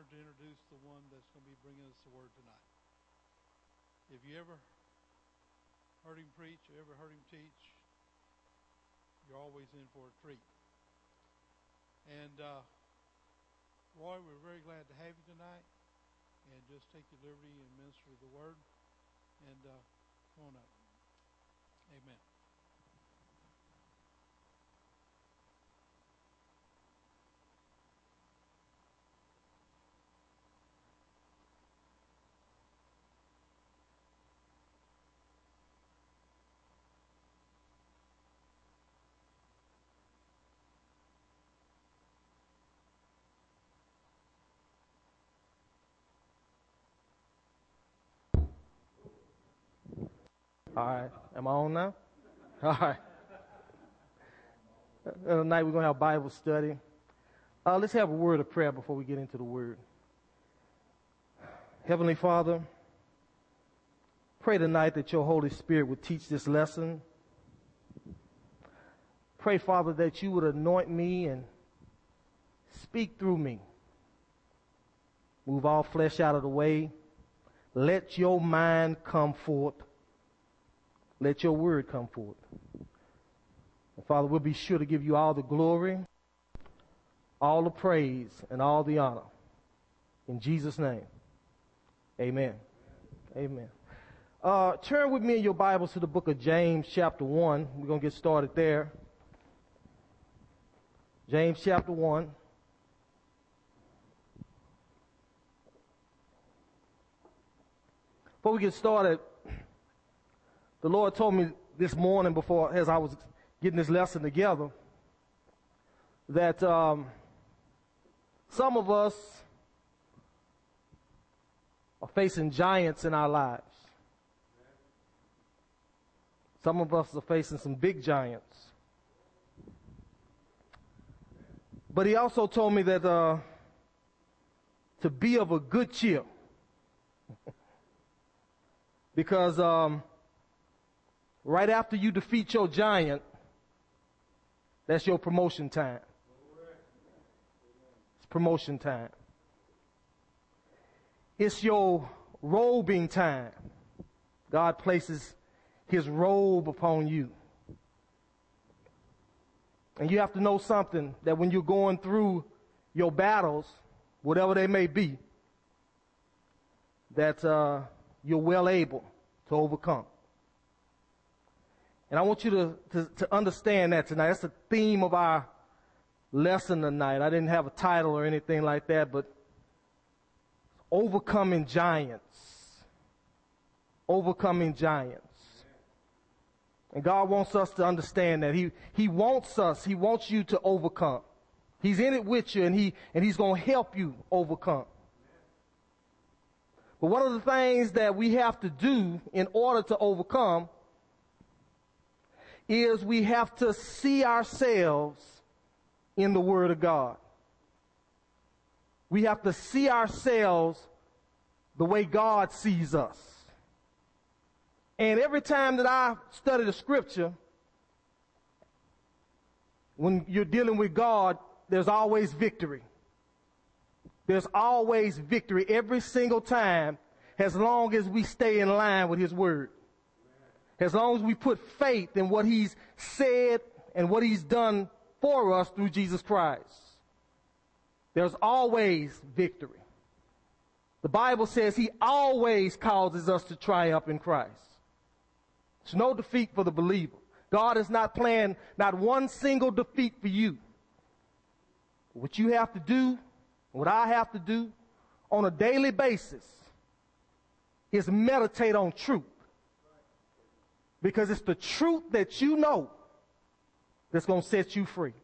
honored to introduce the one that's going to be bringing us the word tonight. If you ever heard him preach or ever heard him teach, you're always in for a treat. And uh, Roy, we're very glad to have you tonight. And just take your liberty and minister the word. And uh, come on up. Amen. All right. Am I on now? All right. Tonight we're going to have Bible study. Uh, let's have a word of prayer before we get into the word. Heavenly Father, pray tonight that your Holy Spirit would teach this lesson. Pray, Father, that you would anoint me and speak through me. Move all flesh out of the way. Let your mind come forth let your word come forth. And Father, we'll be sure to give you all the glory, all the praise, and all the honor. In Jesus' name. Amen. Amen. Uh, turn with me in your Bibles to the book of James, chapter 1. We're going to get started there. James, chapter 1. Before we get started, the Lord told me this morning before, as I was getting this lesson together, that um, some of us are facing giants in our lives. Some of us are facing some big giants. But he also told me that uh, to be of a good cheer. because um, Right after you defeat your giant, that's your promotion time. It's promotion time. It's your robing time. God places his robe upon you. And you have to know something that when you're going through your battles, whatever they may be, that uh, you're well able to overcome. And I want you to, to, to, understand that tonight. That's the theme of our lesson tonight. I didn't have a title or anything like that, but overcoming giants. Overcoming giants. And God wants us to understand that. He, He wants us, He wants you to overcome. He's in it with you and He, and He's going to help you overcome. But one of the things that we have to do in order to overcome is we have to see ourselves in the Word of God. We have to see ourselves the way God sees us. And every time that I study the scripture, when you're dealing with God, there's always victory. There's always victory every single time as long as we stay in line with His Word. As long as we put faith in what He's said and what He's done for us through Jesus Christ, there's always victory. The Bible says He always causes us to triumph in Christ. There's no defeat for the believer. God has not planned not one single defeat for you. What you have to do, what I have to do on a daily basis is meditate on truth. Because it's the truth that you know that's going to set you free.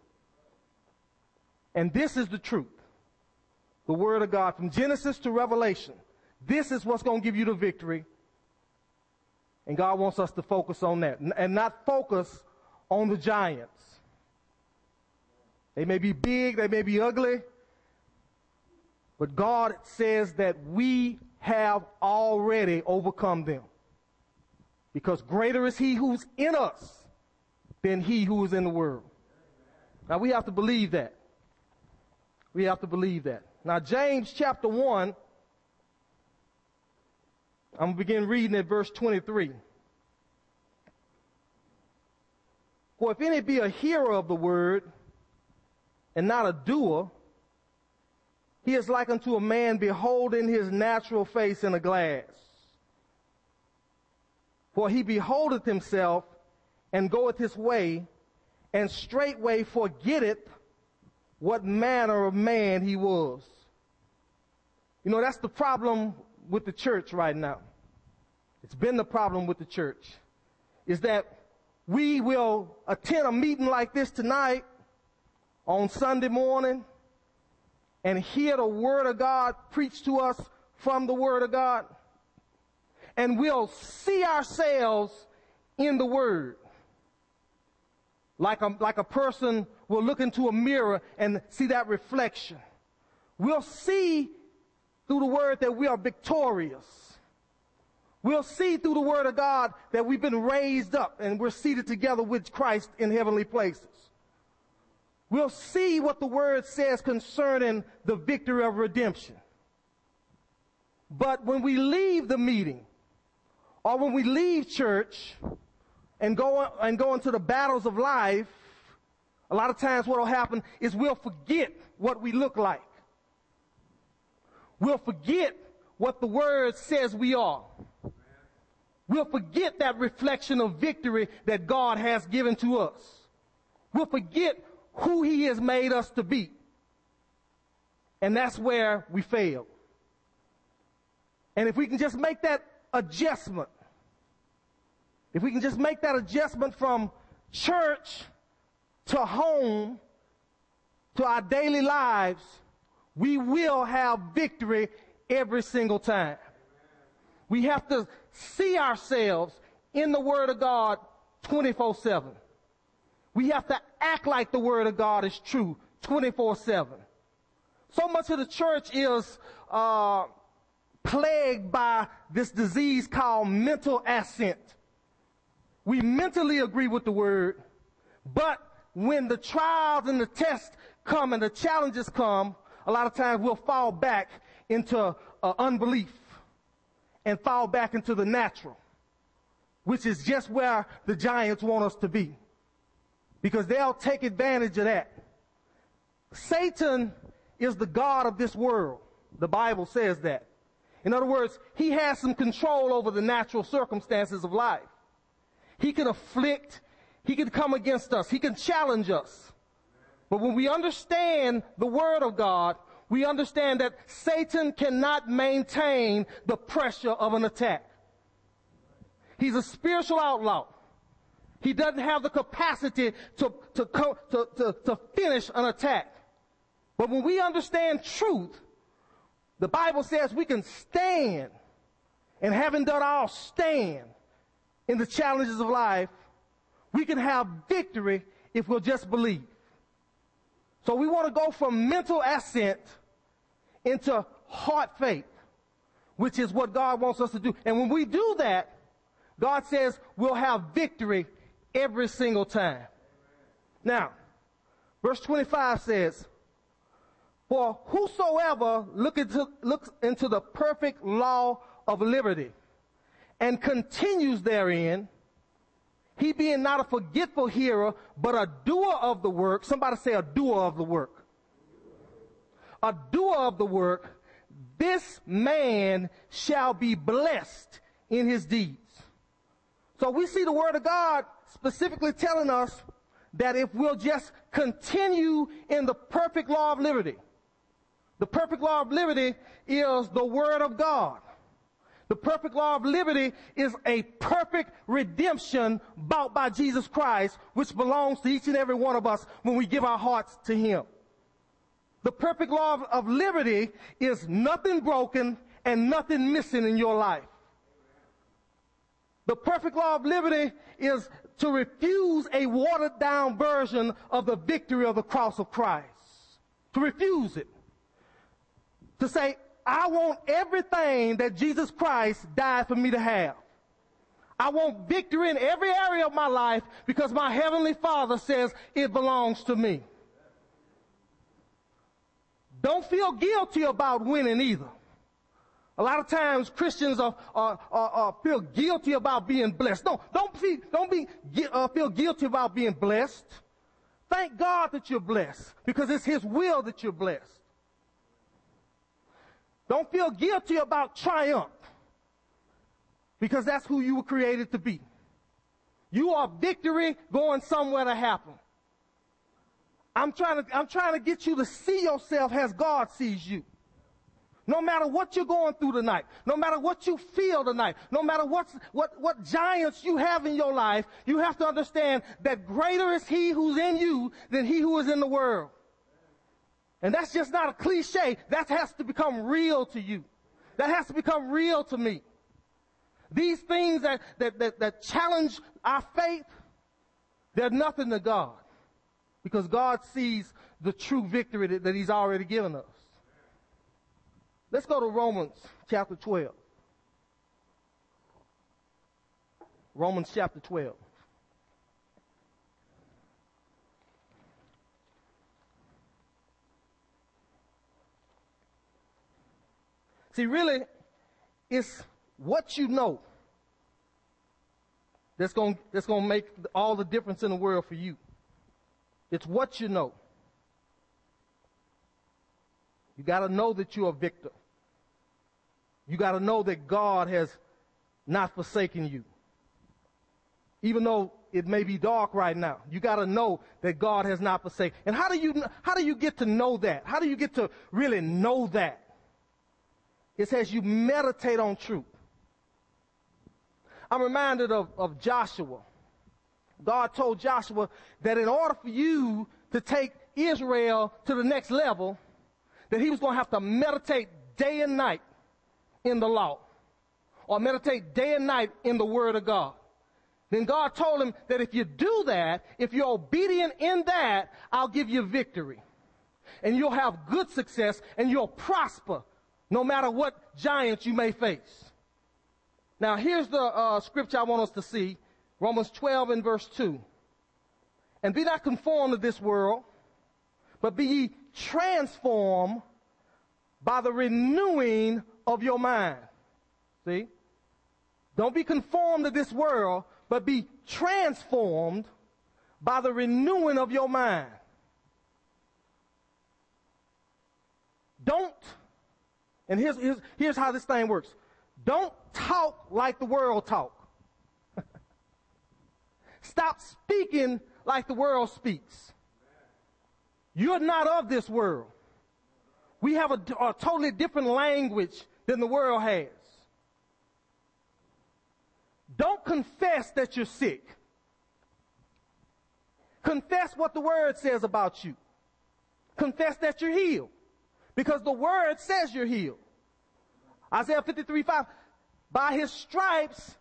And this is the truth. The Word of God from Genesis to Revelation. This is what's going to give you the victory. And God wants us to focus on that and not focus on the giants. They may be big, they may be ugly, but God says that we have already overcome them. Because greater is he who's in us than he who is in the world. Now we have to believe that. We have to believe that. Now, James chapter 1, I'm going to begin reading at verse 23. For if any be a hearer of the word and not a doer, he is like unto a man beholding his natural face in a glass. For he beholdeth himself and goeth his way, and straightway forgetteth what manner of man he was. You know, that's the problem with the church right now. It's been the problem with the church. Is that we will attend a meeting like this tonight on Sunday morning and hear the Word of God preached to us from the Word of God. And we'll see ourselves in the Word. Like a, like a person will look into a mirror and see that reflection. We'll see through the Word that we are victorious. We'll see through the Word of God that we've been raised up and we're seated together with Christ in heavenly places. We'll see what the Word says concerning the victory of redemption. But when we leave the meeting, or when we leave church and go, and go into the battles of life, a lot of times what will happen is we'll forget what we look like. We'll forget what the Word says we are. We'll forget that reflection of victory that God has given to us. We'll forget who He has made us to be. And that's where we fail. And if we can just make that adjustment, if we can just make that adjustment from church to home to our daily lives, we will have victory every single time. We have to see ourselves in the Word of God 24 7. We have to act like the Word of God is true 24 7. So much of the church is uh, plagued by this disease called mental assent. We mentally agree with the Word, but when the trials and the tests come and the challenges come, a lot of times we'll fall back into uh, unbelief and fall back into the natural, which is just where the giants want us to be. Because they'll take advantage of that. Satan is the God of this world. The Bible says that. In other words, he has some control over the natural circumstances of life. He can afflict, he can come against us, he can challenge us. But when we understand the Word of God, we understand that Satan cannot maintain the pressure of an attack. He's a spiritual outlaw. He doesn't have the capacity to, to, to, to, to finish an attack. But when we understand truth, the Bible says we can stand and having done all stand in the challenges of life, we can have victory if we'll just believe. So we want to go from mental assent into heart faith, which is what God wants us to do. And when we do that, God says we'll have victory every single time. Now, verse 25 says, For whosoever look into, looks into the perfect law of liberty and continues therein, he being not a forgetful hearer, but a doer of the work. Somebody say a doer of the work. A doer of the work. This man shall be blessed in his deeds. So we see the word of God specifically telling us that if we'll just continue in the perfect law of liberty, the perfect law of liberty is the word of God. The perfect law of liberty is a perfect redemption bought by Jesus Christ, which belongs to each and every one of us when we give our hearts to Him. The perfect law of, of liberty is nothing broken and nothing missing in your life. The perfect law of liberty is to refuse a watered down version of the victory of the cross of Christ. To refuse it. To say, I want everything that Jesus Christ died for me to have. I want victory in every area of my life because my heavenly father says it belongs to me. don't feel guilty about winning either. A lot of times Christians are, are, are, are feel guilty about being blessed. Don't don't be, uh, feel guilty about being blessed. Thank God that you're blessed because it's His will that you're blessed. Don't feel guilty about triumph because that's who you were created to be. You are victory going somewhere to happen. I'm trying to, I'm trying to get you to see yourself as God sees you. No matter what you're going through tonight, no matter what you feel tonight, no matter what's, what, what giants you have in your life, you have to understand that greater is He who's in you than He who is in the world. And that's just not a cliche. That has to become real to you. That has to become real to me. These things that, that, that, that challenge our faith, they're nothing to God. Because God sees the true victory that, that He's already given us. Let's go to Romans chapter 12. Romans chapter 12. See, really, it's what you know that's going that's going to make all the difference in the world for you. It's what you know. You got to know that you're a victor. You got to know that God has not forsaken you. Even though it may be dark right now, you got to know that God has not forsaken. And how do you how do you get to know that? How do you get to really know that? It says you meditate on truth. I'm reminded of, of Joshua. God told Joshua that in order for you to take Israel to the next level, that he was going to have to meditate day and night in the law or meditate day and night in the word of God. Then God told him that if you do that, if you're obedient in that, I'll give you victory. And you'll have good success and you'll prosper no matter what giants you may face. Now here's the uh, scripture I want us to see. Romans 12 and verse 2. And be not conformed to this world, but be ye transformed by the renewing of your mind. See? Don't be conformed to this world, but be transformed by the renewing of your mind. Don't, and here's, here's, here's how this thing works. Don't talk like the world talk. Stop speaking like the world speaks. You're not of this world. We have a, a totally different language than the world has. Don't confess that you're sick. Confess what the word says about you. Confess that you're healed. Because the word says you're healed. Isaiah 53, 5. By his stripes,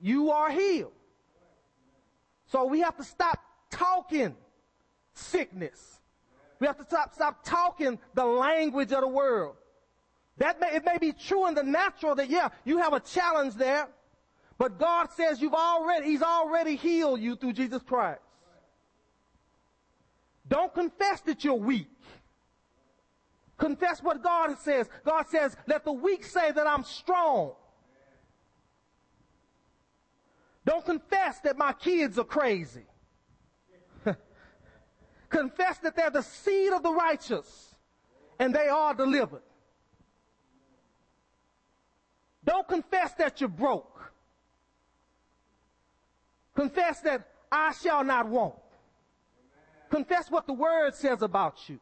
you are healed. So we have to stop talking sickness. We have to stop, stop talking the language of the world. That may, it may be true in the natural that, yeah, you have a challenge there, but God says you've already, He's already healed you through Jesus Christ. Don't confess that you're weak. Confess what God says. God says, let the weak say that I'm strong. Don't confess that my kids are crazy. Confess that they're the seed of the righteous and they are delivered. Don't confess that you're broke. Confess that I shall not want. Confess what the word says about you.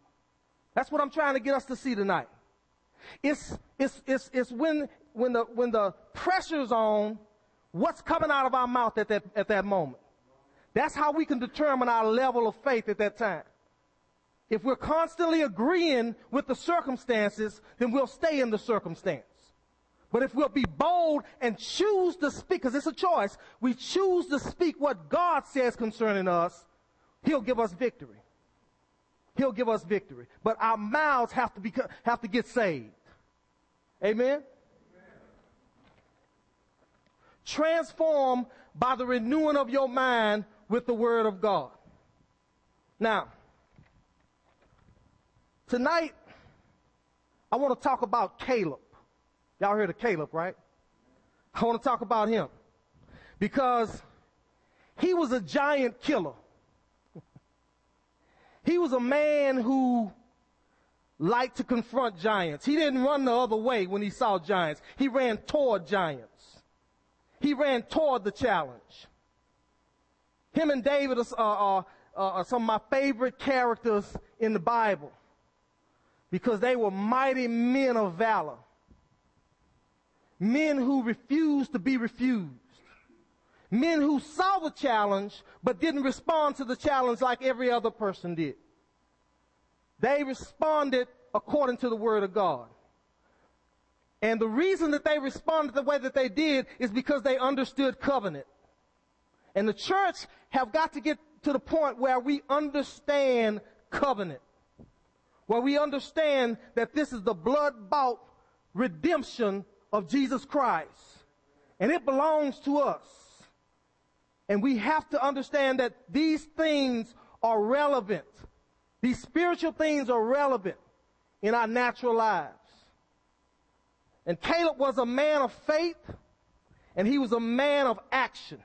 That's what I'm trying to get us to see tonight. It's, it's, it's, it's when, when the, when the pressure's on, what's coming out of our mouth at that, at that moment. That's how we can determine our level of faith at that time. If we're constantly agreeing with the circumstances, then we'll stay in the circumstance. But if we'll be bold and choose to speak, because it's a choice, we choose to speak what God says concerning us, He'll give us victory. He'll give us victory. But our mouths have to be, have to get saved. Amen? Transform by the renewing of your mind with the word of God. Now, tonight, I want to talk about Caleb. Y'all heard of Caleb, right? I want to talk about him because he was a giant killer. He was a man who liked to confront giants. He didn't run the other way when he saw giants. He ran toward giants. He ran toward the challenge. Him and David are, are, are some of my favorite characters in the Bible because they were mighty men of valor. Men who refused to be refused. Men who saw the challenge but didn't respond to the challenge like every other person did. They responded according to the word of God. And the reason that they responded the way that they did is because they understood covenant. And the church have got to get to the point where we understand covenant. Where we understand that this is the blood bought redemption of Jesus Christ. And it belongs to us. And we have to understand that these things are relevant. These spiritual things are relevant in our natural lives. And Caleb was a man of faith and he was a man of action.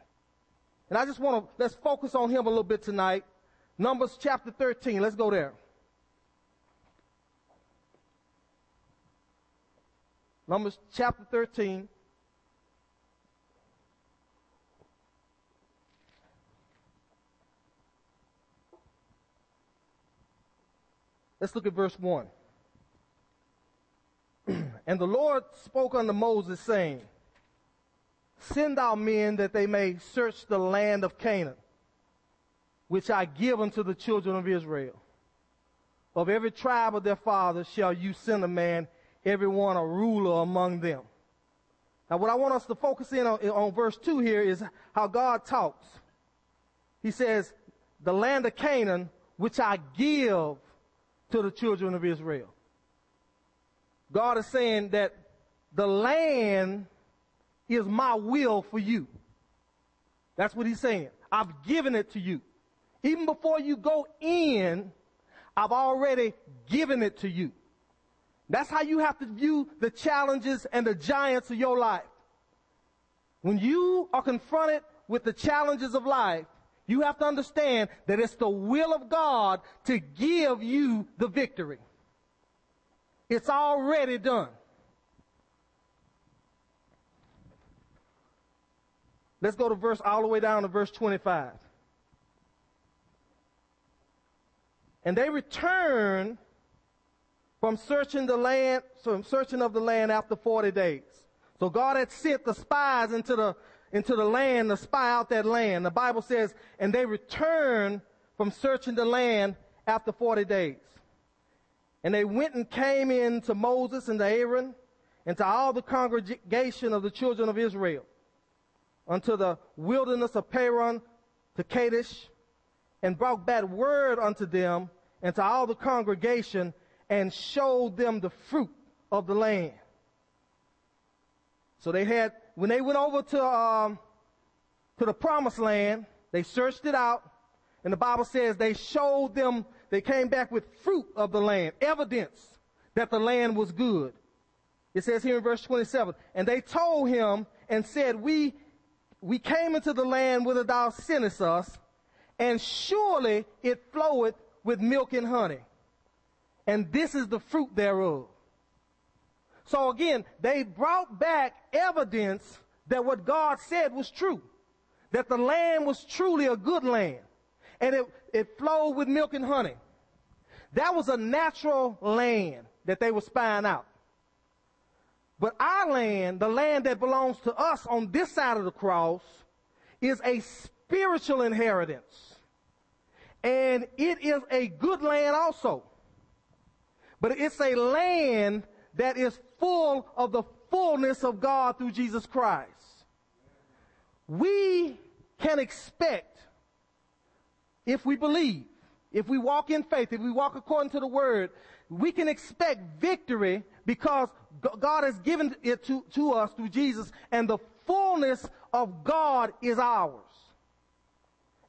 And I just want to, let's focus on him a little bit tonight. Numbers chapter 13. Let's go there. Numbers chapter 13. Let's look at verse 1. and the Lord spoke unto Moses, saying, Send out men that they may search the land of Canaan, which I give unto the children of Israel. Of every tribe of their fathers shall you send a man every one a ruler among them. Now what I want us to focus in on, on verse 2 here is how God talks. He says, the land of Canaan, which I give to the children of Israel. God is saying that the land is my will for you. That's what he's saying. I've given it to you. Even before you go in, I've already given it to you. That's how you have to view the challenges and the giants of your life. When you are confronted with the challenges of life, you have to understand that it's the will of God to give you the victory. It's already done. Let's go to verse all the way down to verse 25. And they returned from searching the land, from searching of the land after 40 days. So God had sent the spies into the, into the land to spy out that land. The Bible says, and they returned from searching the land after 40 days. And they went and came in to Moses and to Aaron and to all the congregation of the children of Israel unto the wilderness of Paran to Kadesh and brought back word unto them and to all the congregation and showed them the fruit of the land. So they had, when they went over to, um, to the promised land, they searched it out, and the Bible says they showed them, they came back with fruit of the land, evidence that the land was good. It says here in verse 27, and they told him and said, we, we came into the land whither thou sentest us, and surely it floweth with milk and honey and this is the fruit thereof. So again, they brought back evidence that what God said was true. That the land was truly a good land. And it, it flowed with milk and honey. That was a natural land that they were spying out. But our land, the land that belongs to us on this side of the cross, is a spiritual inheritance. And it is a good land also but it's a land that is full of the fullness of God through Jesus Christ. We can expect, if we believe, if we walk in faith, if we walk according to the word, we can expect victory because God has given it to, to us through Jesus and the fullness of God is ours.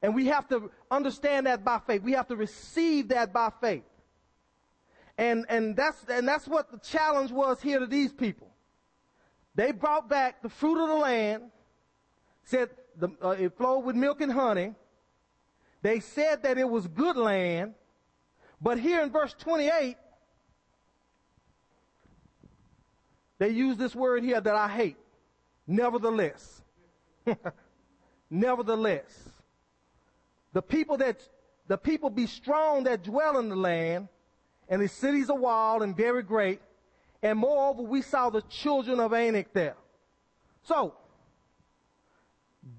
And we have to understand that by faith. We have to receive that by faith. And, and that's, and that's what the challenge was here to these people. They brought back the fruit of the land, said the, uh, it flowed with milk and honey. They said that it was good land. But here in verse 28, they use this word here that I hate. Nevertheless. Nevertheless. The people that, the people be strong that dwell in the land, and the cities are walled and very great. And moreover, we saw the children of Anak there. So,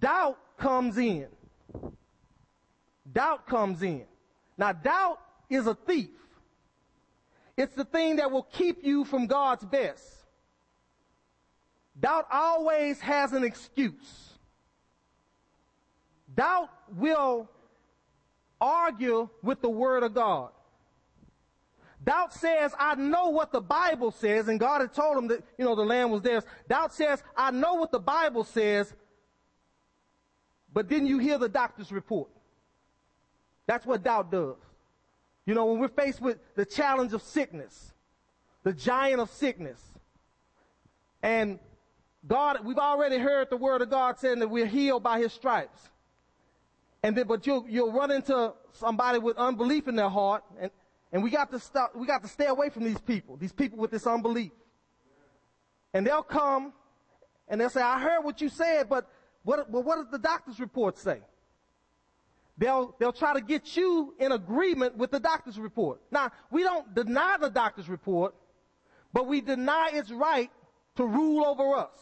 doubt comes in. Doubt comes in. Now, doubt is a thief. It's the thing that will keep you from God's best. Doubt always has an excuse. Doubt will argue with the Word of God. Doubt says, I know what the Bible says, and God had told him that, you know, the land was theirs. Doubt says, I know what the Bible says, but didn't you hear the doctor's report? That's what doubt does. You know, when we're faced with the challenge of sickness, the giant of sickness, and God, we've already heard the word of God saying that we're healed by his stripes. And then, but you'll, you'll run into somebody with unbelief in their heart, and, and we got to stop, we got to stay away from these people, these people with this unbelief. And they'll come, and they'll say, I heard what you said, but what, well, what does the doctor's report say? They'll, they'll try to get you in agreement with the doctor's report. Now, we don't deny the doctor's report, but we deny its right to rule over us.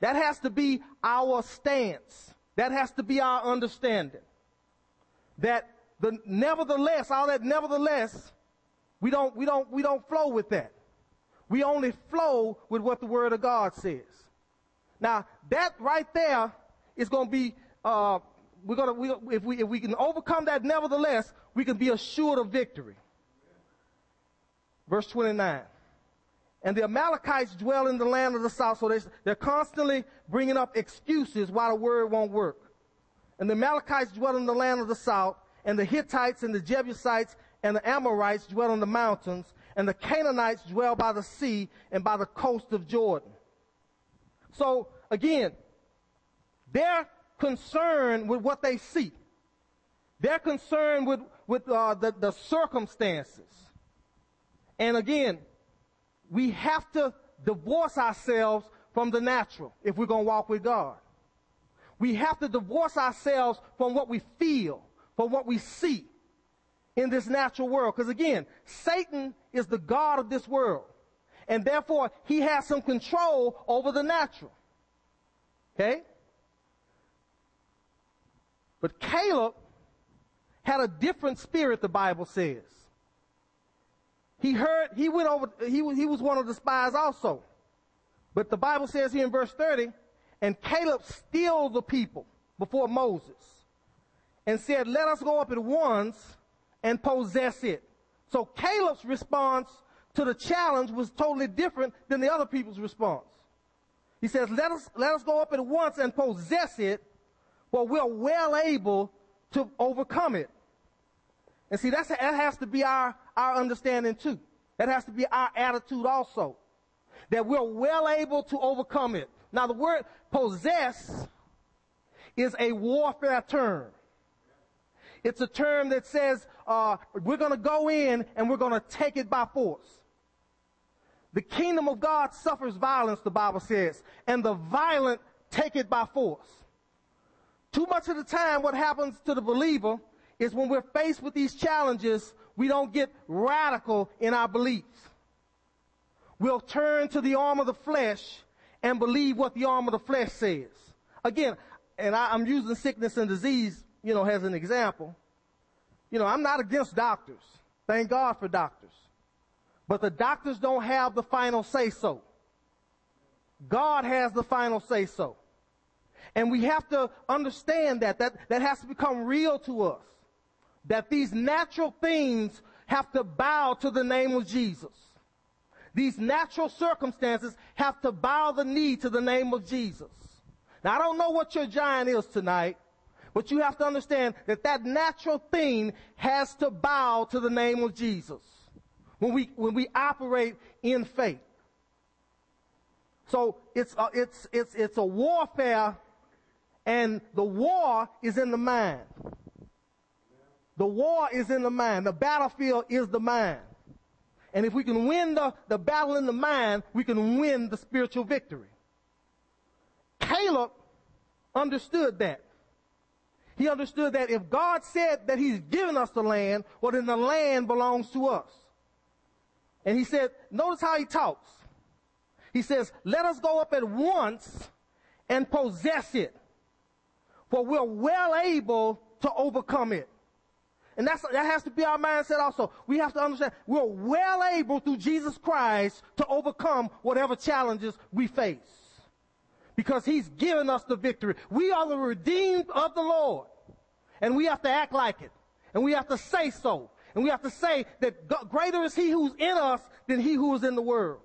That has to be our stance. That has to be our understanding. That the nevertheless, all that nevertheless, we don't, we don't, we don't flow with that. We only flow with what the word of God says. Now, that right there is going to be, uh, we're going to, we, if we, if we can overcome that nevertheless, we can be assured of victory. Verse 29. And the Amalekites dwell in the land of the south, so they're constantly bringing up excuses why the word won't work. And the Amalekites dwell in the land of the south, and the Hittites and the Jebusites and the Amorites dwell on the mountains, and the Canaanites dwell by the sea and by the coast of Jordan. So again, they're concerned with what they see. They're concerned with, with uh, the, the circumstances. And again, we have to divorce ourselves from the natural if we're going to walk with God. We have to divorce ourselves from what we feel, from what we see in this natural world. Because again, Satan is the God of this world. And therefore, he has some control over the natural. Okay? But Caleb had a different spirit, the Bible says. He heard, he went over, he was, he was one of the spies also. But the Bible says here in verse 30, and Caleb stilled the people before Moses and said, let us go up at once and possess it. So Caleb's response to the challenge was totally different than the other people's response. He says, let us, let us go up at once and possess it, for we're well able to overcome it. And see, that's, that has to be our, our understanding too. That has to be our attitude also. That we're well able to overcome it. Now the word possess is a warfare term. It's a term that says, uh, we're gonna go in and we're gonna take it by force. The kingdom of God suffers violence, the Bible says, and the violent take it by force. Too much of the time, what happens to the believer is when we're faced with these challenges, we don't get radical in our beliefs. We'll turn to the arm of the flesh and believe what the arm of the flesh says. Again, and I, am using sickness and disease, you know, as an example. You know, I'm not against doctors. Thank God for doctors. But the doctors don't have the final say so. God has the final say so. And we have to understand that, that, that has to become real to us that these natural things have to bow to the name of Jesus. These natural circumstances have to bow the knee to the name of Jesus. Now I don't know what your giant is tonight, But you have to understand that that natural thing has to bow to the name of Jesus when we, when we operate in faith. So it's a, it's, it's, it's a warfare and the war is in the mind. The war is in the mind. The battlefield is the mind. And if we can win the, the battle in the mind, we can win the spiritual victory. Caleb understood that. He understood that if God said that He's given us the land, well then the land belongs to us. And he said, notice how he talks. He says, let us go up at once and possess it. For we're well able to overcome it. And that's, that has to be our mindset also. We have to understand we're well able through Jesus Christ to overcome whatever challenges we face. Because He's given us the victory. We are the redeemed of the Lord. And we have to act like it. And we have to say so. And we have to say that greater is He who's in us than He who is in the world.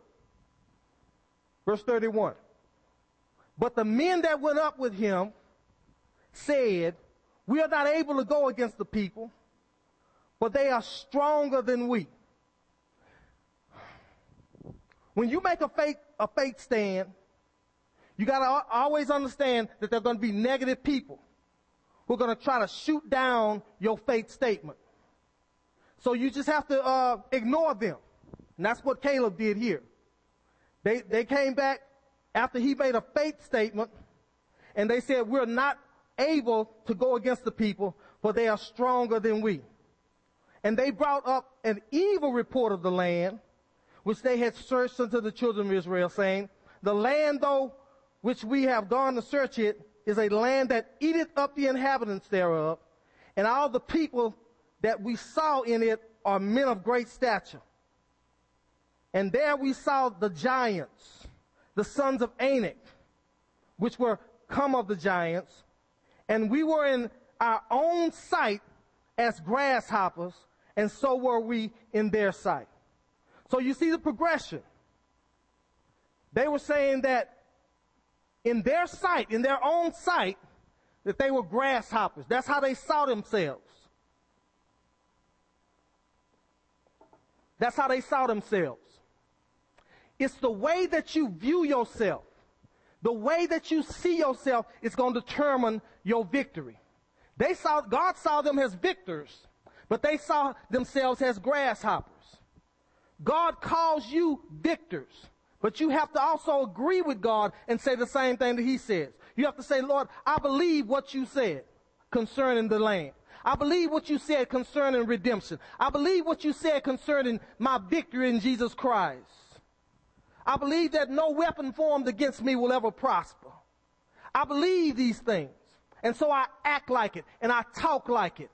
Verse 31. But the men that went up with him said, we are not able to go against the people, but they are stronger than we. When you make a fake, a fake stand, you gotta always understand that there are gonna be negative people who are gonna try to shoot down your faith statement. So you just have to uh, ignore them. And that's what Caleb did here. They, they came back after he made a faith statement and they said, we're not able to go against the people, for they are stronger than we. And they brought up an evil report of the land, which they had searched unto the children of Israel, saying, the land though which we have gone to search it is a land that eateth up the inhabitants thereof, and all the people that we saw in it are men of great stature. And there we saw the giants, the sons of Anak, which were come of the giants, and we were in our own sight as grasshoppers, and so were we in their sight. So you see the progression. They were saying that in their sight, in their own sight, that they were grasshoppers. That's how they saw themselves. That's how they saw themselves. It's the way that you view yourself. The way that you see yourself is going to determine your victory. They saw, God saw them as victors, but they saw themselves as grasshoppers. God calls you victors, but you have to also agree with God and say the same thing that He says. You have to say, Lord, I believe what you said concerning the land. I believe what you said concerning redemption. I believe what you said concerning my victory in Jesus Christ. I believe that no weapon formed against me will ever prosper. I believe these things. And so I act like it and I talk like it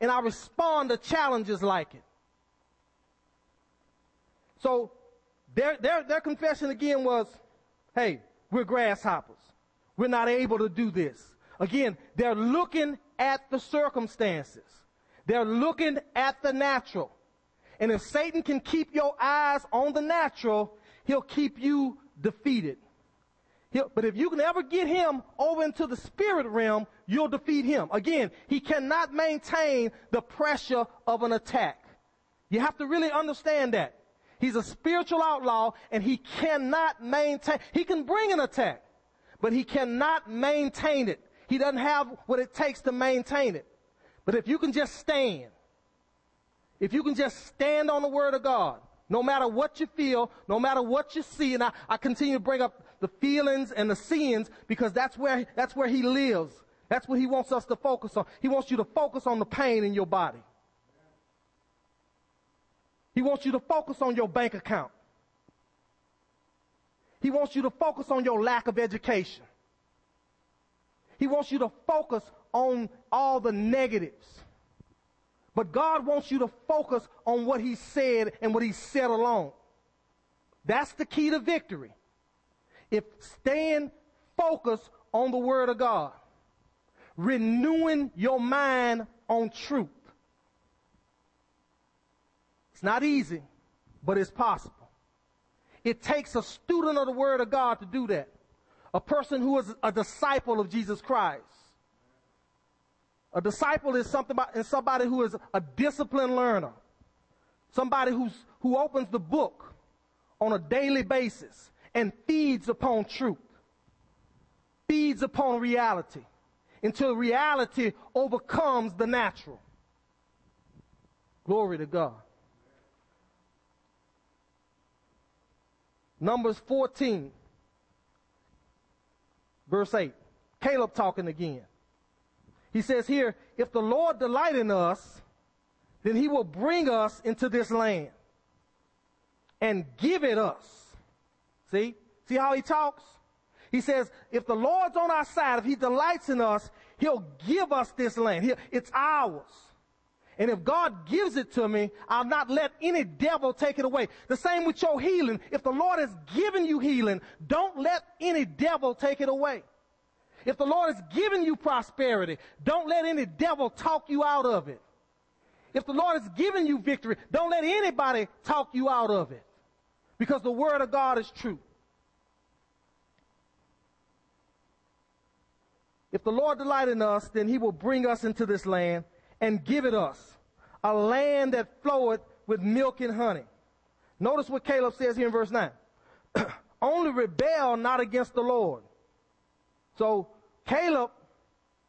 and I respond to challenges like it. So their, their, their confession again was, hey, we're grasshoppers. We're not able to do this. Again, they're looking at the circumstances. They're looking at the natural. And if Satan can keep your eyes on the natural, he'll keep you defeated. He'll, but if you can ever get him over into the spirit realm, you'll defeat him. Again, he cannot maintain the pressure of an attack. You have to really understand that. He's a spiritual outlaw and he cannot maintain, he can bring an attack, but he cannot maintain it. He doesn't have what it takes to maintain it. But if you can just stand, if you can just stand on the word of God, no matter what you feel, no matter what you see, and I, I continue to bring up the feelings and the sins because that's where, that's where he lives. That's what he wants us to focus on. He wants you to focus on the pain in your body. He wants you to focus on your bank account. He wants you to focus on your lack of education. He wants you to focus on all the negatives. But God wants you to focus on what He said and what He said alone. That's the key to victory. If staying focused on the Word of God, renewing your mind on truth. It's not easy, but it's possible. It takes a student of the Word of God to do that a person who is a disciple of Jesus Christ. A disciple is something about, is somebody who is a disciplined learner. Somebody who's, who opens the book on a daily basis and feeds upon truth. Feeds upon reality until reality overcomes the natural. Glory to God. Numbers 14, verse 8. Caleb talking again. He says here, if the Lord delight in us, then he will bring us into this land and give it us. See? See how he talks? He says, if the Lord's on our side, if he delights in us, he'll give us this land. It's ours. And if God gives it to me, I'll not let any devil take it away. The same with your healing. If the Lord has given you healing, don't let any devil take it away. If the Lord has given you prosperity, don't let any devil talk you out of it. If the Lord has given you victory, don't let anybody talk you out of it. Because the word of God is true. If the Lord delight in us, then he will bring us into this land and give it us. A land that floweth with milk and honey. Notice what Caleb says here in verse 9. Only rebel not against the Lord. So Caleb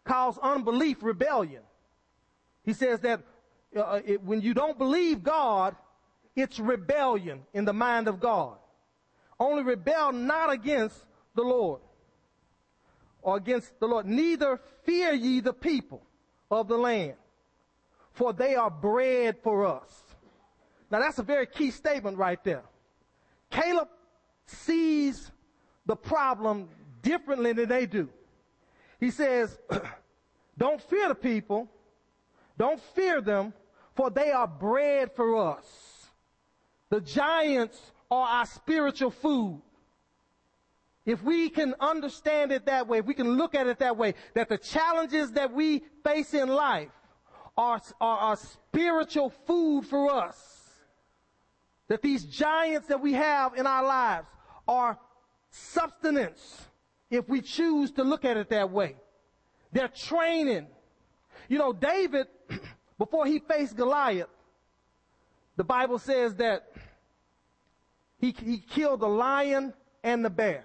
calls unbelief rebellion. He says that uh, it, when you don't believe God, it's rebellion in the mind of God. Only rebel not against the Lord or against the Lord. Neither fear ye the people of the land, for they are bread for us. Now that's a very key statement right there. Caleb sees the problem differently than they do. He says, don't fear the people, don't fear them, for they are bread for us. The giants are our spiritual food. If we can understand it that way, if we can look at it that way, that the challenges that we face in life are, are, are spiritual food for us. That these giants that we have in our lives are substance if we choose to look at it that way. They're training. You know, David, before he faced Goliath, the Bible says that he, he killed the lion and the bear.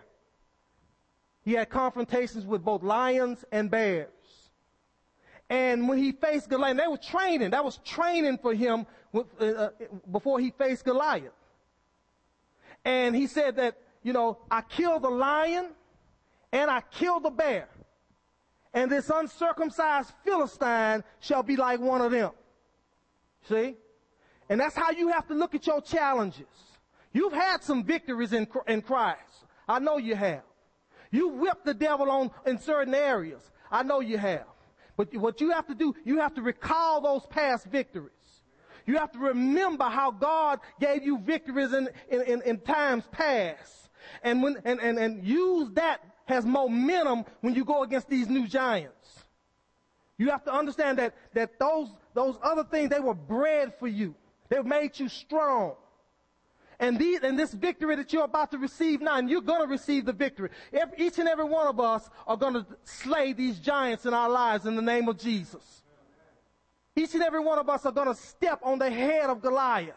He had confrontations with both lions and bears. And when he faced Goliath, they were training. That was training for him uh, uh, before he faced Goliath. And he said that, you know, I killed the lion and I killed the bear. And this uncircumcised Philistine shall be like one of them. See? And that's how you have to look at your challenges. You've had some victories in, in Christ. I know you have. You whipped the devil on in certain areas. I know you have. But what you have to do, you have to recall those past victories. You have to remember how God gave you victories in, in, in, in times past. And when, and, and, and use that as momentum when you go against these new giants. You have to understand that, that those, those other things, they were bread for you. They made you strong. And, these, and this victory that you're about to receive now, and you're going to receive the victory. Every, each and every one of us are going to slay these giants in our lives in the name of Jesus. Each and every one of us are going to step on the head of Goliath.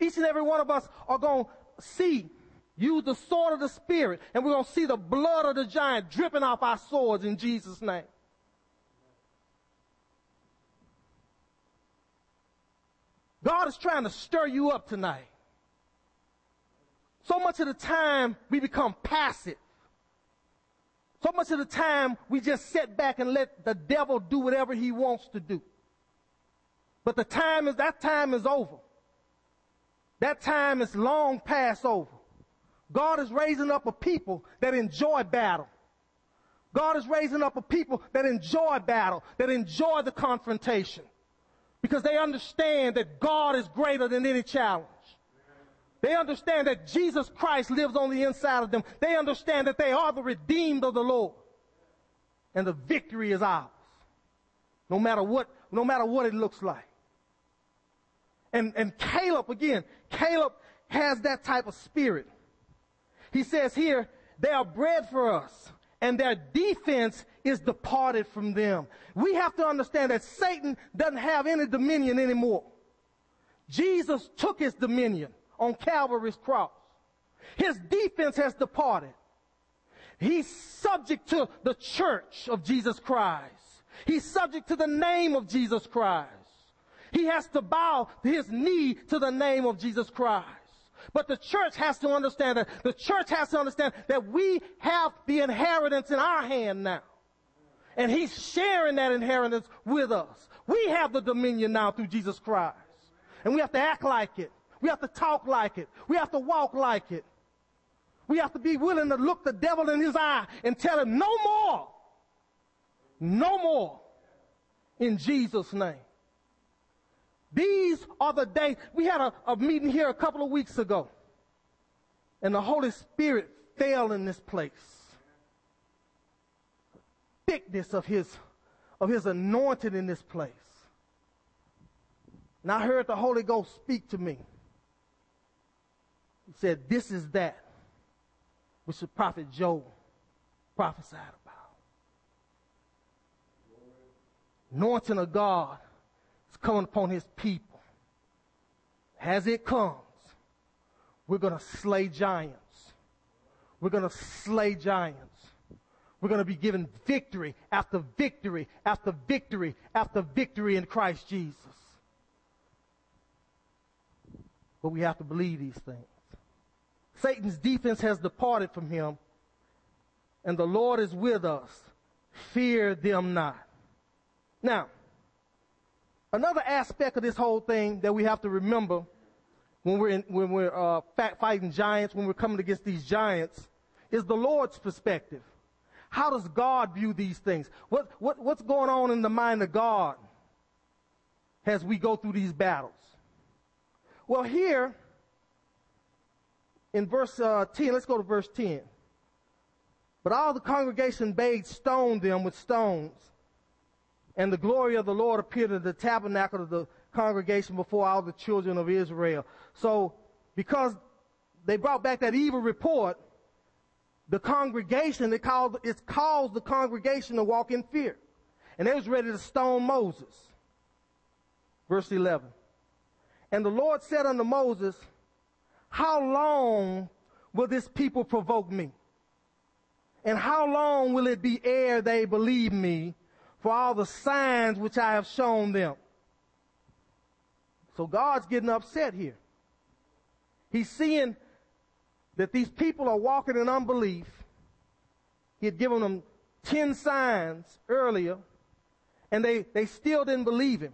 Each and every one of us are going to see, use the sword of the Spirit, and we're going to see the blood of the giant dripping off our swords in Jesus' name. God is trying to stir you up tonight. So much of the time we become passive. So much of the time we just sit back and let the devil do whatever he wants to do. But the time is, that time is over. That time is long past over. God is raising up a people that enjoy battle. God is raising up a people that enjoy battle, that enjoy the confrontation. Because they understand that God is greater than any challenge. They understand that Jesus Christ lives on the inside of them. They understand that they are the redeemed of the Lord. And the victory is ours. No matter what, no matter what it looks like. And, and Caleb, again, Caleb has that type of spirit. He says here, they are bread for us and their defense is departed from them. We have to understand that Satan doesn't have any dominion anymore. Jesus took his dominion on Calvary's cross. His defense has departed. He's subject to the church of Jesus Christ. He's subject to the name of Jesus Christ. He has to bow his knee to the name of Jesus Christ. But the church has to understand that the church has to understand that we have the inheritance in our hand now. And he's sharing that inheritance with us. We have the dominion now through Jesus Christ. And we have to act like it. We have to talk like it. We have to walk like it. We have to be willing to look the devil in his eye and tell him no more. No more. In Jesus' name. These are the days. We had a, a meeting here a couple of weeks ago. And the Holy Spirit fell in this place. Thickness of his, of his anointing in this place. And I heard the Holy Ghost speak to me. Said, This is that which the prophet Joel prophesied about. Anointing of God is coming upon his people. As it comes, we're going to slay giants. We're going to slay giants. We're going to be given victory after victory after victory after victory in Christ Jesus. But we have to believe these things. Satan's defense has departed from him, and the Lord is with us. Fear them not. Now, another aspect of this whole thing that we have to remember when we're in, when we're uh, fighting giants, when we're coming against these giants, is the Lord's perspective. How does God view these things? What, what, what's going on in the mind of God as we go through these battles? Well, here in verse uh, 10, let's go to verse 10. But all the congregation bade stone them with stones. And the glory of the Lord appeared in the tabernacle of the congregation before all the children of Israel. So, because they brought back that evil report, the congregation, it, called, it caused the congregation to walk in fear. And they was ready to stone Moses. Verse 11. And the Lord said unto Moses, how long will this people provoke me? And how long will it be ere they believe me for all the signs which I have shown them? So God's getting upset here. He's seeing that these people are walking in unbelief. He had given them 10 signs earlier, and they, they still didn't believe him.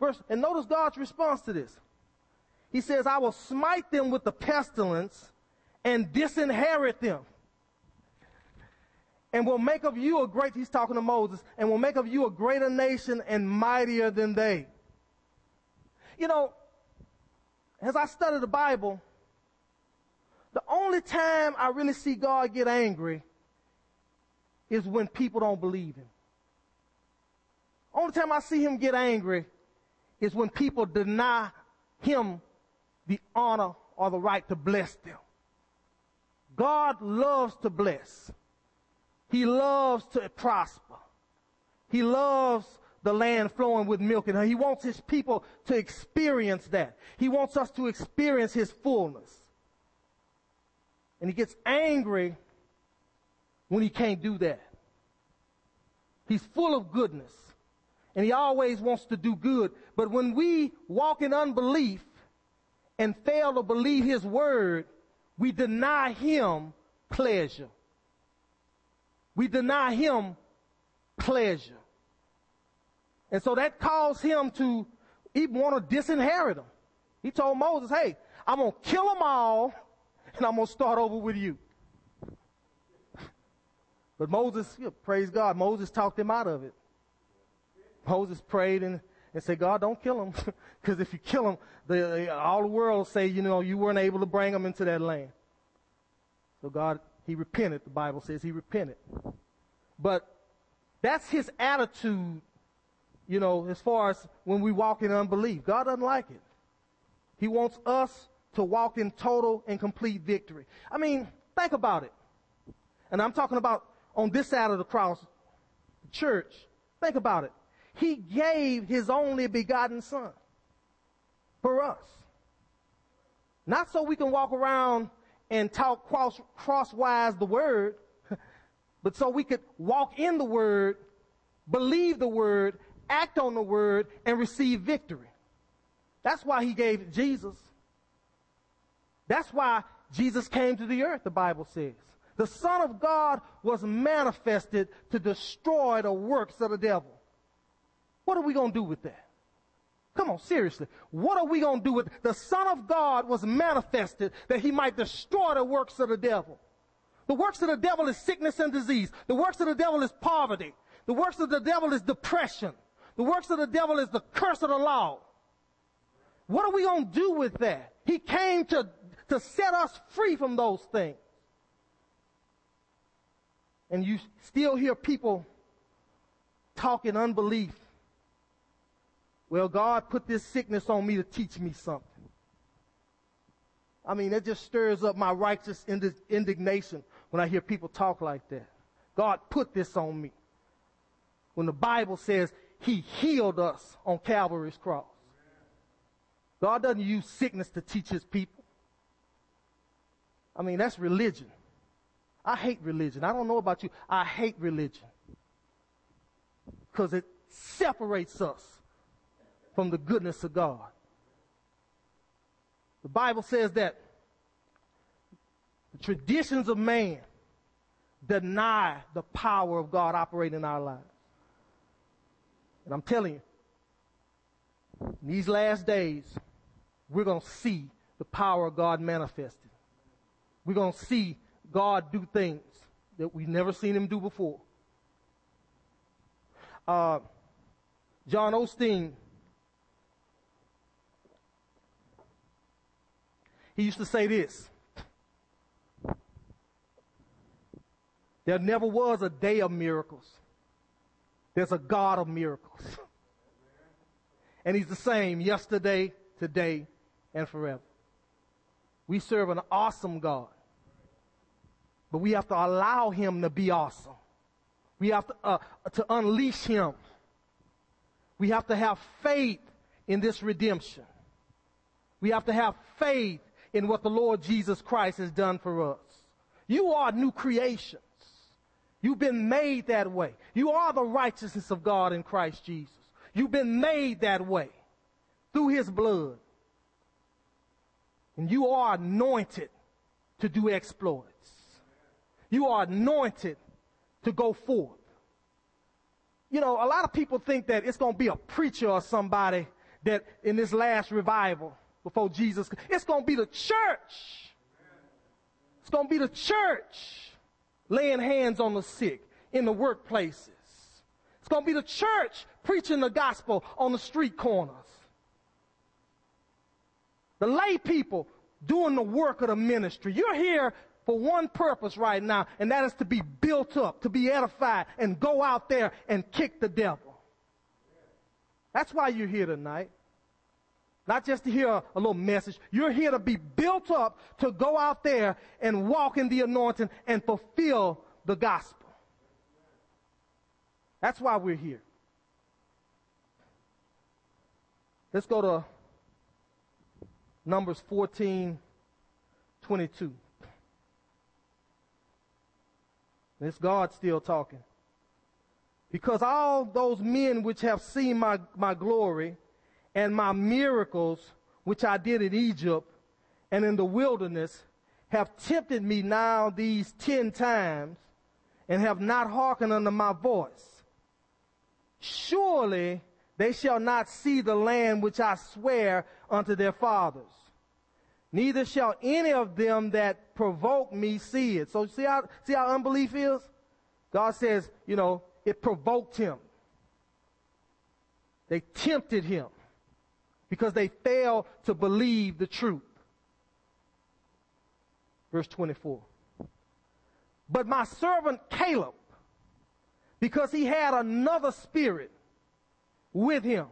Verse, and notice God's response to this. He says, I will smite them with the pestilence and disinherit them. And will make of you a great, he's talking to Moses, and will make of you a greater nation and mightier than they. You know, as I study the Bible, the only time I really see God get angry is when people don't believe him. Only time I see him get angry is when people deny him the honor or the right to bless them. God loves to bless. He loves to prosper. He loves the land flowing with milk and honey. He wants his people to experience that. He wants us to experience his fullness. And he gets angry when he can't do that. He's full of goodness and he always wants to do good. But when we walk in unbelief, and fail to believe his word, we deny him pleasure. We deny him pleasure. And so that caused him to even want to disinherit them. He told Moses, hey, I'm going to kill them all and I'm going to start over with you. But Moses, praise God, Moses talked him out of it. Moses prayed and and say, God, don't kill them. Because if you kill them, the, all the world will say, you know, you weren't able to bring them into that land. So God, he repented. The Bible says he repented. But that's his attitude, you know, as far as when we walk in unbelief. God doesn't like it. He wants us to walk in total and complete victory. I mean, think about it. and I'm talking about on this side of the cross, church, think about it. He gave his only begotten son for us. Not so we can walk around and talk cross, crosswise the word, but so we could walk in the word, believe the word, act on the word, and receive victory. That's why he gave Jesus. That's why Jesus came to the earth, the Bible says. The Son of God was manifested to destroy the works of the devil. What are we going to do with that? Come on, seriously. What are we going to do with the Son of God was manifested that he might destroy the works of the devil? The works of the devil is sickness and disease. The works of the devil is poverty. The works of the devil is depression. The works of the devil is the curse of the law. What are we going to do with that? He came to, to set us free from those things. And you still hear people talking unbelief well, God put this sickness on me to teach me something. I mean, that just stirs up my righteous indignation when I hear people talk like that. God put this on me. When the Bible says he healed us on Calvary's cross. God doesn't use sickness to teach his people. I mean, that's religion. I hate religion. I don't know about you. I hate religion. Because it separates us from the goodness of God. The Bible says that the traditions of man deny the power of God operating in our lives. And I'm telling you, in these last days, we're going to see the power of God manifested. We're going to see God do things that we've never seen him do before. Uh, John Osteen He used to say this. There never was a day of miracles. There's a God of miracles. And he's the same yesterday, today, and forever. We serve an awesome God. But we have to allow him to be awesome. We have to, uh, to unleash him. We have to have faith in this redemption. We have to have faith in what the Lord Jesus Christ has done for us. You are new creations. You've been made that way. You are the righteousness of God in Christ Jesus. You've been made that way through his blood. And you are anointed to do exploits. You are anointed to go forth. You know, a lot of people think that it's going to be a preacher or somebody that in this last revival before Jesus. It's going to be the church. It's going to be the church laying hands on the sick in the workplaces. It's going to be the church preaching the gospel on the street corners. The lay people doing the work of the ministry. You're here for one purpose right now, and that is to be built up, to be edified, and go out there and kick the devil. That's why you're here tonight. Not just to hear a, little message. You're here to be built up to go out there and walk in the anointing and fulfill the gospel. That's why we're here. Let's go to Numbers 14, 22. It's God still talking. Because all those men which have seen my, my glory, and my miracles, which I did in Egypt and in the wilderness, have tempted me now these ten times and have not hearkened unto my voice. Surely they shall not see the land which I swear unto their fathers. Neither shall any of them that provoke me see it. So see how, see how unbelief is? God says, you know, it provoked him. They tempted him because they fail to believe the truth. Verse 24. But my servant Caleb, because he had another spirit with him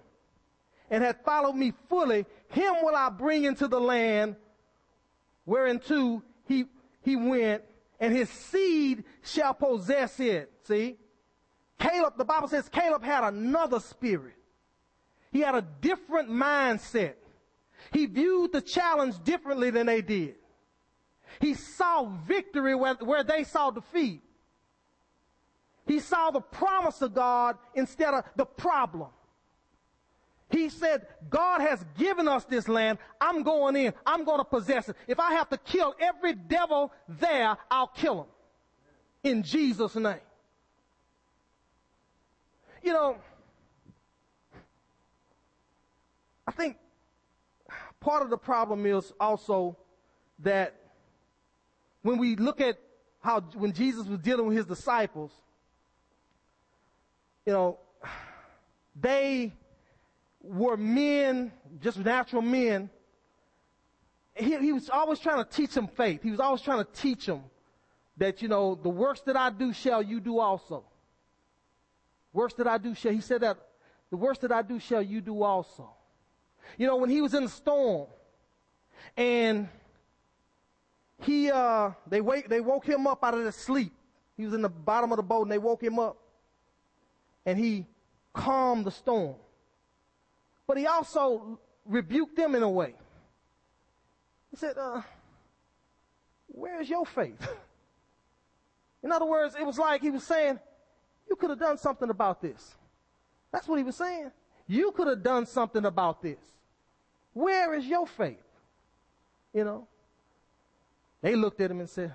and had followed me fully, him will I bring into the land whereinto he, he went and his seed shall possess it. See? Caleb, the Bible says Caleb had another spirit. He had a different mindset. He viewed the challenge differently than they did. He saw victory where, where they saw defeat. He saw the promise of God instead of the problem. He said, God has given us this land. I'm going in. I'm going to possess it. If I have to kill every devil there, I'll kill him. In Jesus' name. You know, I think part of the problem is also that when we look at how when Jesus was dealing with his disciples, you know, they were men, just natural men. He, he was always trying to teach them faith. He was always trying to teach them that, you know, the works that I do shall you do also. Works that I do shall, he said that, the works that I do shall you do also. You know, when he was in the storm and he, uh, they wake, they woke him up out of his sleep. He was in the bottom of the boat and they woke him up and he calmed the storm. But he also rebuked them in a way. He said, uh, where's your faith? in other words, it was like he was saying, you could have done something about this. That's what he was saying. You could have done something about this. Where is your faith? You know? They looked at him and said,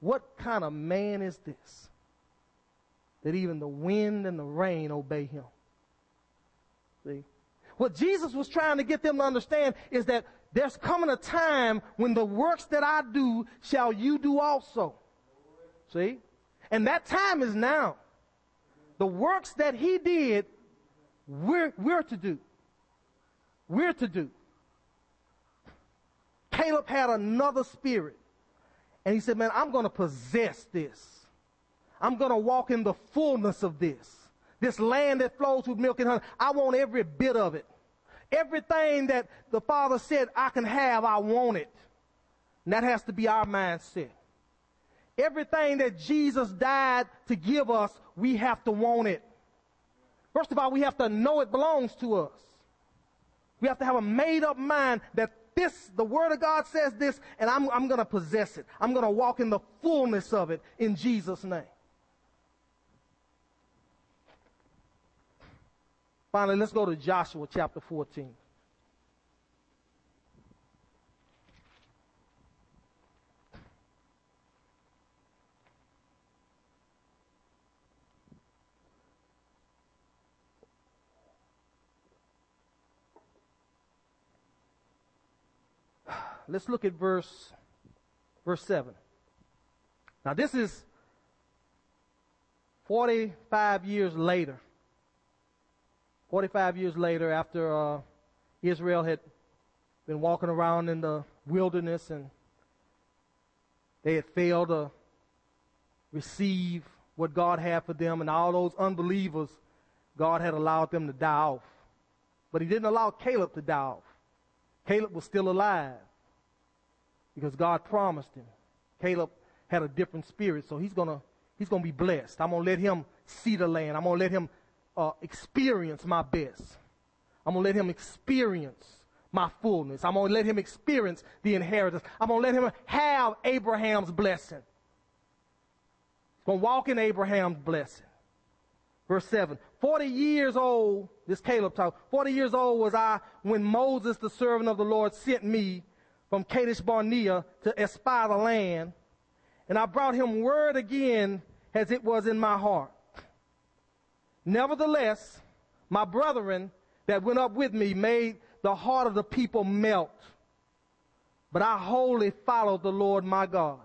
What kind of man is this? That even the wind and the rain obey him. See? What Jesus was trying to get them to understand is that there's coming a time when the works that I do shall you do also. See? And that time is now. The works that he did, we're, we're to do. We're to do. Caleb had another spirit. And he said, man, I'm going to possess this. I'm going to walk in the fullness of this. This land that flows with milk and honey. I want every bit of it. Everything that the Father said I can have, I want it. And that has to be our mindset. Everything that Jesus died to give us, we have to want it. First of all, we have to know it belongs to us. We have to have a made up mind that this, the Word of God says this, and I'm, I'm going to possess it. I'm going to walk in the fullness of it in Jesus' name. Finally, let's go to Joshua chapter 14. Let's look at verse verse 7. Now this is 45 years later 45 years later, after uh, Israel had been walking around in the wilderness and they had failed to receive what God had for them, and all those unbelievers, God had allowed them to die off. But He didn't allow Caleb to die off. Caleb was still alive because God promised him. Caleb had a different spirit, so he's gonna he's gonna be blessed. I'm gonna let him see the land. I'm gonna let him uh, experience my best. I'm to let him experience my fullness. I'm to let him experience the inheritance. I'm to let him have Abraham's blessing. He's to walk in Abraham's blessing. Verse 7. 40 years old, this Caleb talk, 40 years old was I when Moses, the servant of the Lord, sent me from Kadesh Barnea to espy the land. And I brought him word again as it was in my heart. Nevertheless, my brethren that went up with me made the heart of the people melt. But I wholly followed the Lord my God.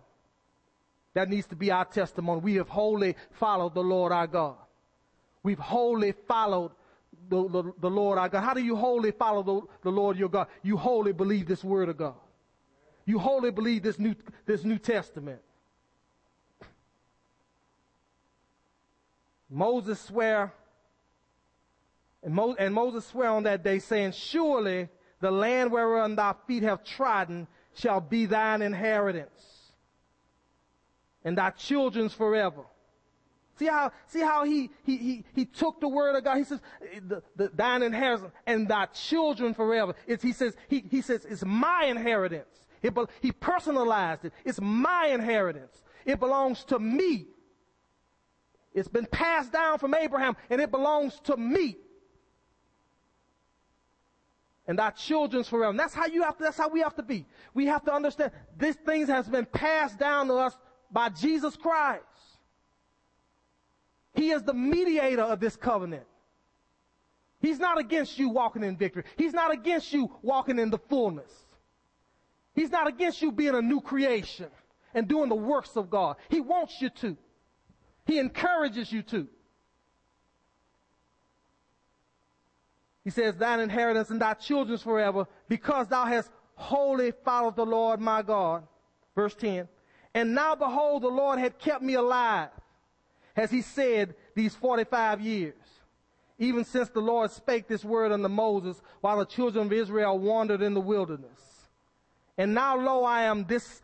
That needs to be our testimony. We have wholly followed the Lord our God. We've wholly followed the, the, the Lord our God. How do you wholly follow the, the Lord your God? You wholly believe this word of God. You wholly believe this new, this New Testament. Moses swear, and, Mo, and Moses swear on that day, saying, Surely the land whereon thy feet have trodden shall be thine inheritance. and thy children's forever. See how, see how he, he, he, he took the word of God. He says, the, the, thine inheritance and thy children forever. It's, he says, he, he says, it's my inheritance. It, he personalized it. It's my inheritance. It belongs to me. It's been passed down from Abraham and it belongs to me. And our children's forever. And that's how you have to, that's how we have to be. We have to understand this thing has been passed down to us by Jesus Christ. He is the mediator of this covenant. He's not against you walking in victory. He's not against you walking in the fullness. He's not against you being a new creation and doing the works of God. He wants you to. He encourages you to. He says, thine inheritance and thy children's forever, because thou hast wholly followed the Lord my God. Verse 10. And now behold, the Lord had kept me alive, as he said, these 45 years. Even since the Lord spake this word unto Moses, while the children of Israel wandered in the wilderness. And now lo, I am this,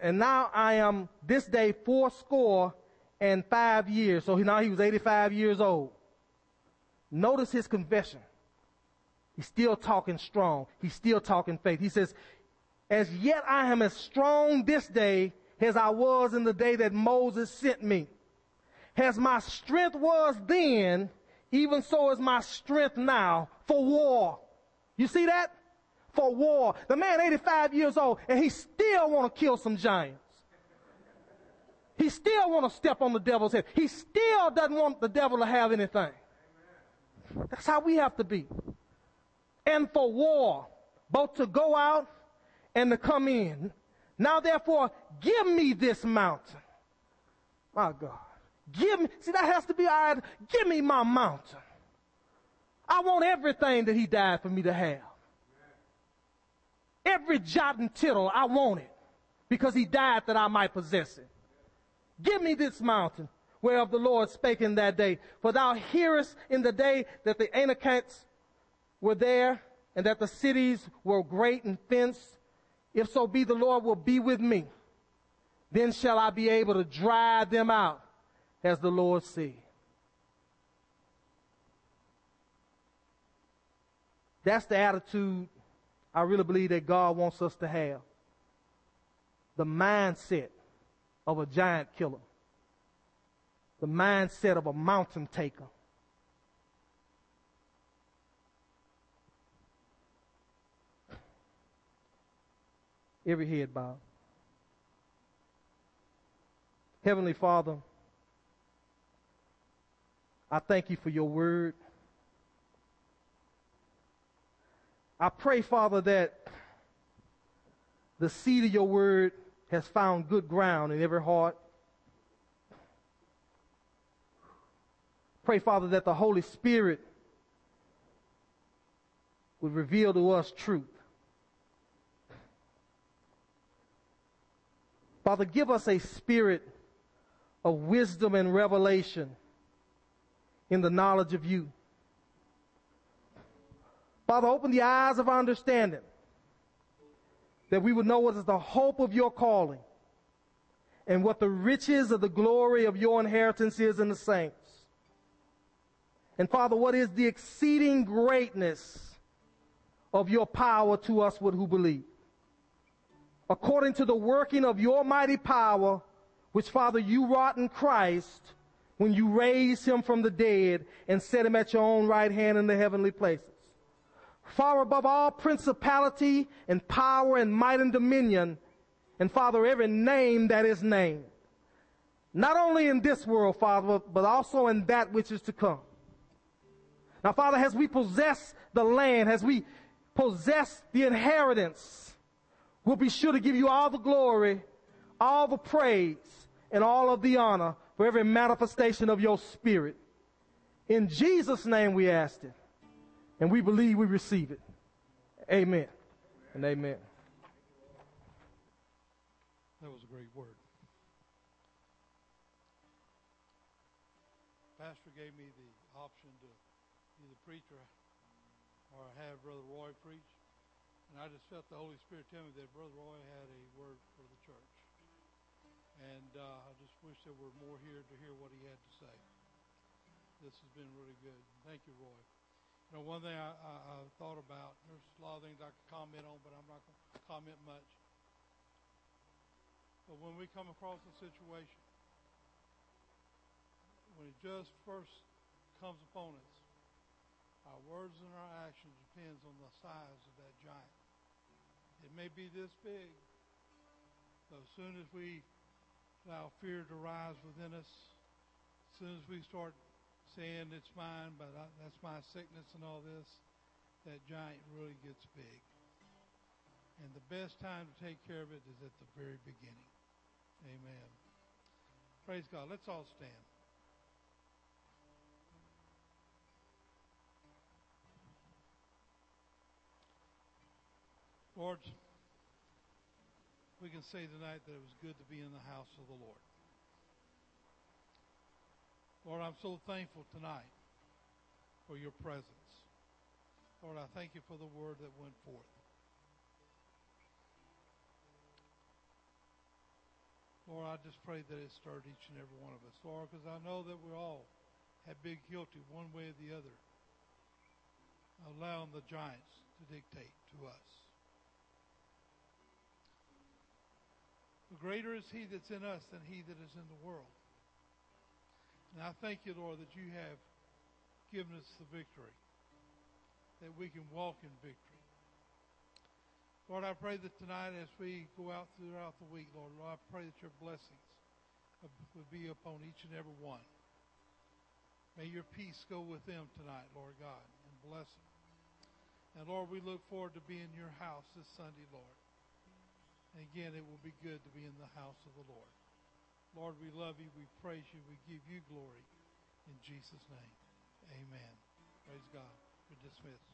and now I am this day fourscore and five years. So now he was 85 years old. Notice his confession. He's still talking strong. He's still talking faith. He says, as yet I am as strong this day as I was in the day that Moses sent me. As my strength was then, even so is my strength now for war. You see that? For war. The man 85 years old and he still want to kill some giants. He still want to step on the devil's head. He still doesn't want the devil to have anything. That's how we have to be. And for war, both to go out and to come in. Now therefore, give me this mountain. My God. Give me, see that has to be our, give me my mountain. I want everything that he died for me to have. Every jot and tittle, I want it. Because he died that I might possess it. Give me this mountain whereof the Lord spake in that day. For thou hearest in the day that the Anakites were there and that the cities were great and fenced. If so be the Lord will be with me, then shall I be able to drive them out as the Lord said. That's the attitude I really believe that God wants us to have. The mindset of a giant killer. The mindset of a mountain taker. Every head bow. Heavenly Father, I thank you for your word. I pray, Father, that the seed of your word has found good ground in every heart. Pray, Father, that the Holy Spirit would reveal to us truth. Father, give us a spirit of wisdom and revelation in the knowledge of you. Father, open the eyes of our understanding that we would know what is the hope of your calling and what the riches of the glory of your inheritance is in the saints. And Father, what is the exceeding greatness of your power to us who believe? According to the working of your mighty power, which Father you wrought in Christ when you raised him from the dead and set him at your own right hand in the heavenly places. Far above all principality and power and might and dominion, and Father, every name that is named. Not only in this world, Father, but also in that which is to come. Now, Father, as we possess the land, as we possess the inheritance, we'll be sure to give you all the glory, all the praise, and all of the honor for every manifestation of your spirit. In Jesus' name we ask it. And we believe we receive it. Amen. And amen. That was a great word. Pastor gave me the option to either preach or, or have Brother Roy preach. And I just felt the Holy Spirit tell me that Brother Roy had a word for the church. And uh, I just wish there were more here to hear what he had to say. This has been really good. Thank you, Roy. You know, one thing I, I, I thought about, there's a lot of things I could comment on, but I'm not going to comment much. But when we come across a situation, when it just first comes upon us, our words and our actions depends on the size of that giant. It may be this big, but as soon as we allow fear to rise within us, as soon as we start saying it's mine, but I, that's my sickness and all this, that giant really gets big. And the best time to take care of it is at the very beginning. Amen. Praise God. Let's all stand. Lord, we can say tonight that it was good to be in the house of the Lord. Lord, I'm so thankful tonight for your presence. Lord, I thank you for the word that went forth. Lord, I just pray that it stirred each and every one of us, Lord, because I know that we all have been guilty one way or the other, allowing the giants to dictate to us. The greater is he that's in us than he that is in the world. And I thank you, Lord, that you have given us the victory, that we can walk in victory. Lord, I pray that tonight as we go out throughout the week, Lord, Lord, I pray that your blessings would be upon each and every one. May your peace go with them tonight, Lord God, and bless them. And Lord, we look forward to being in your house this Sunday, Lord. And again, it will be good to be in the house of the Lord. Lord, we love you, we praise you, we give you glory. In Jesus' name, amen. Praise God. You're dismissed.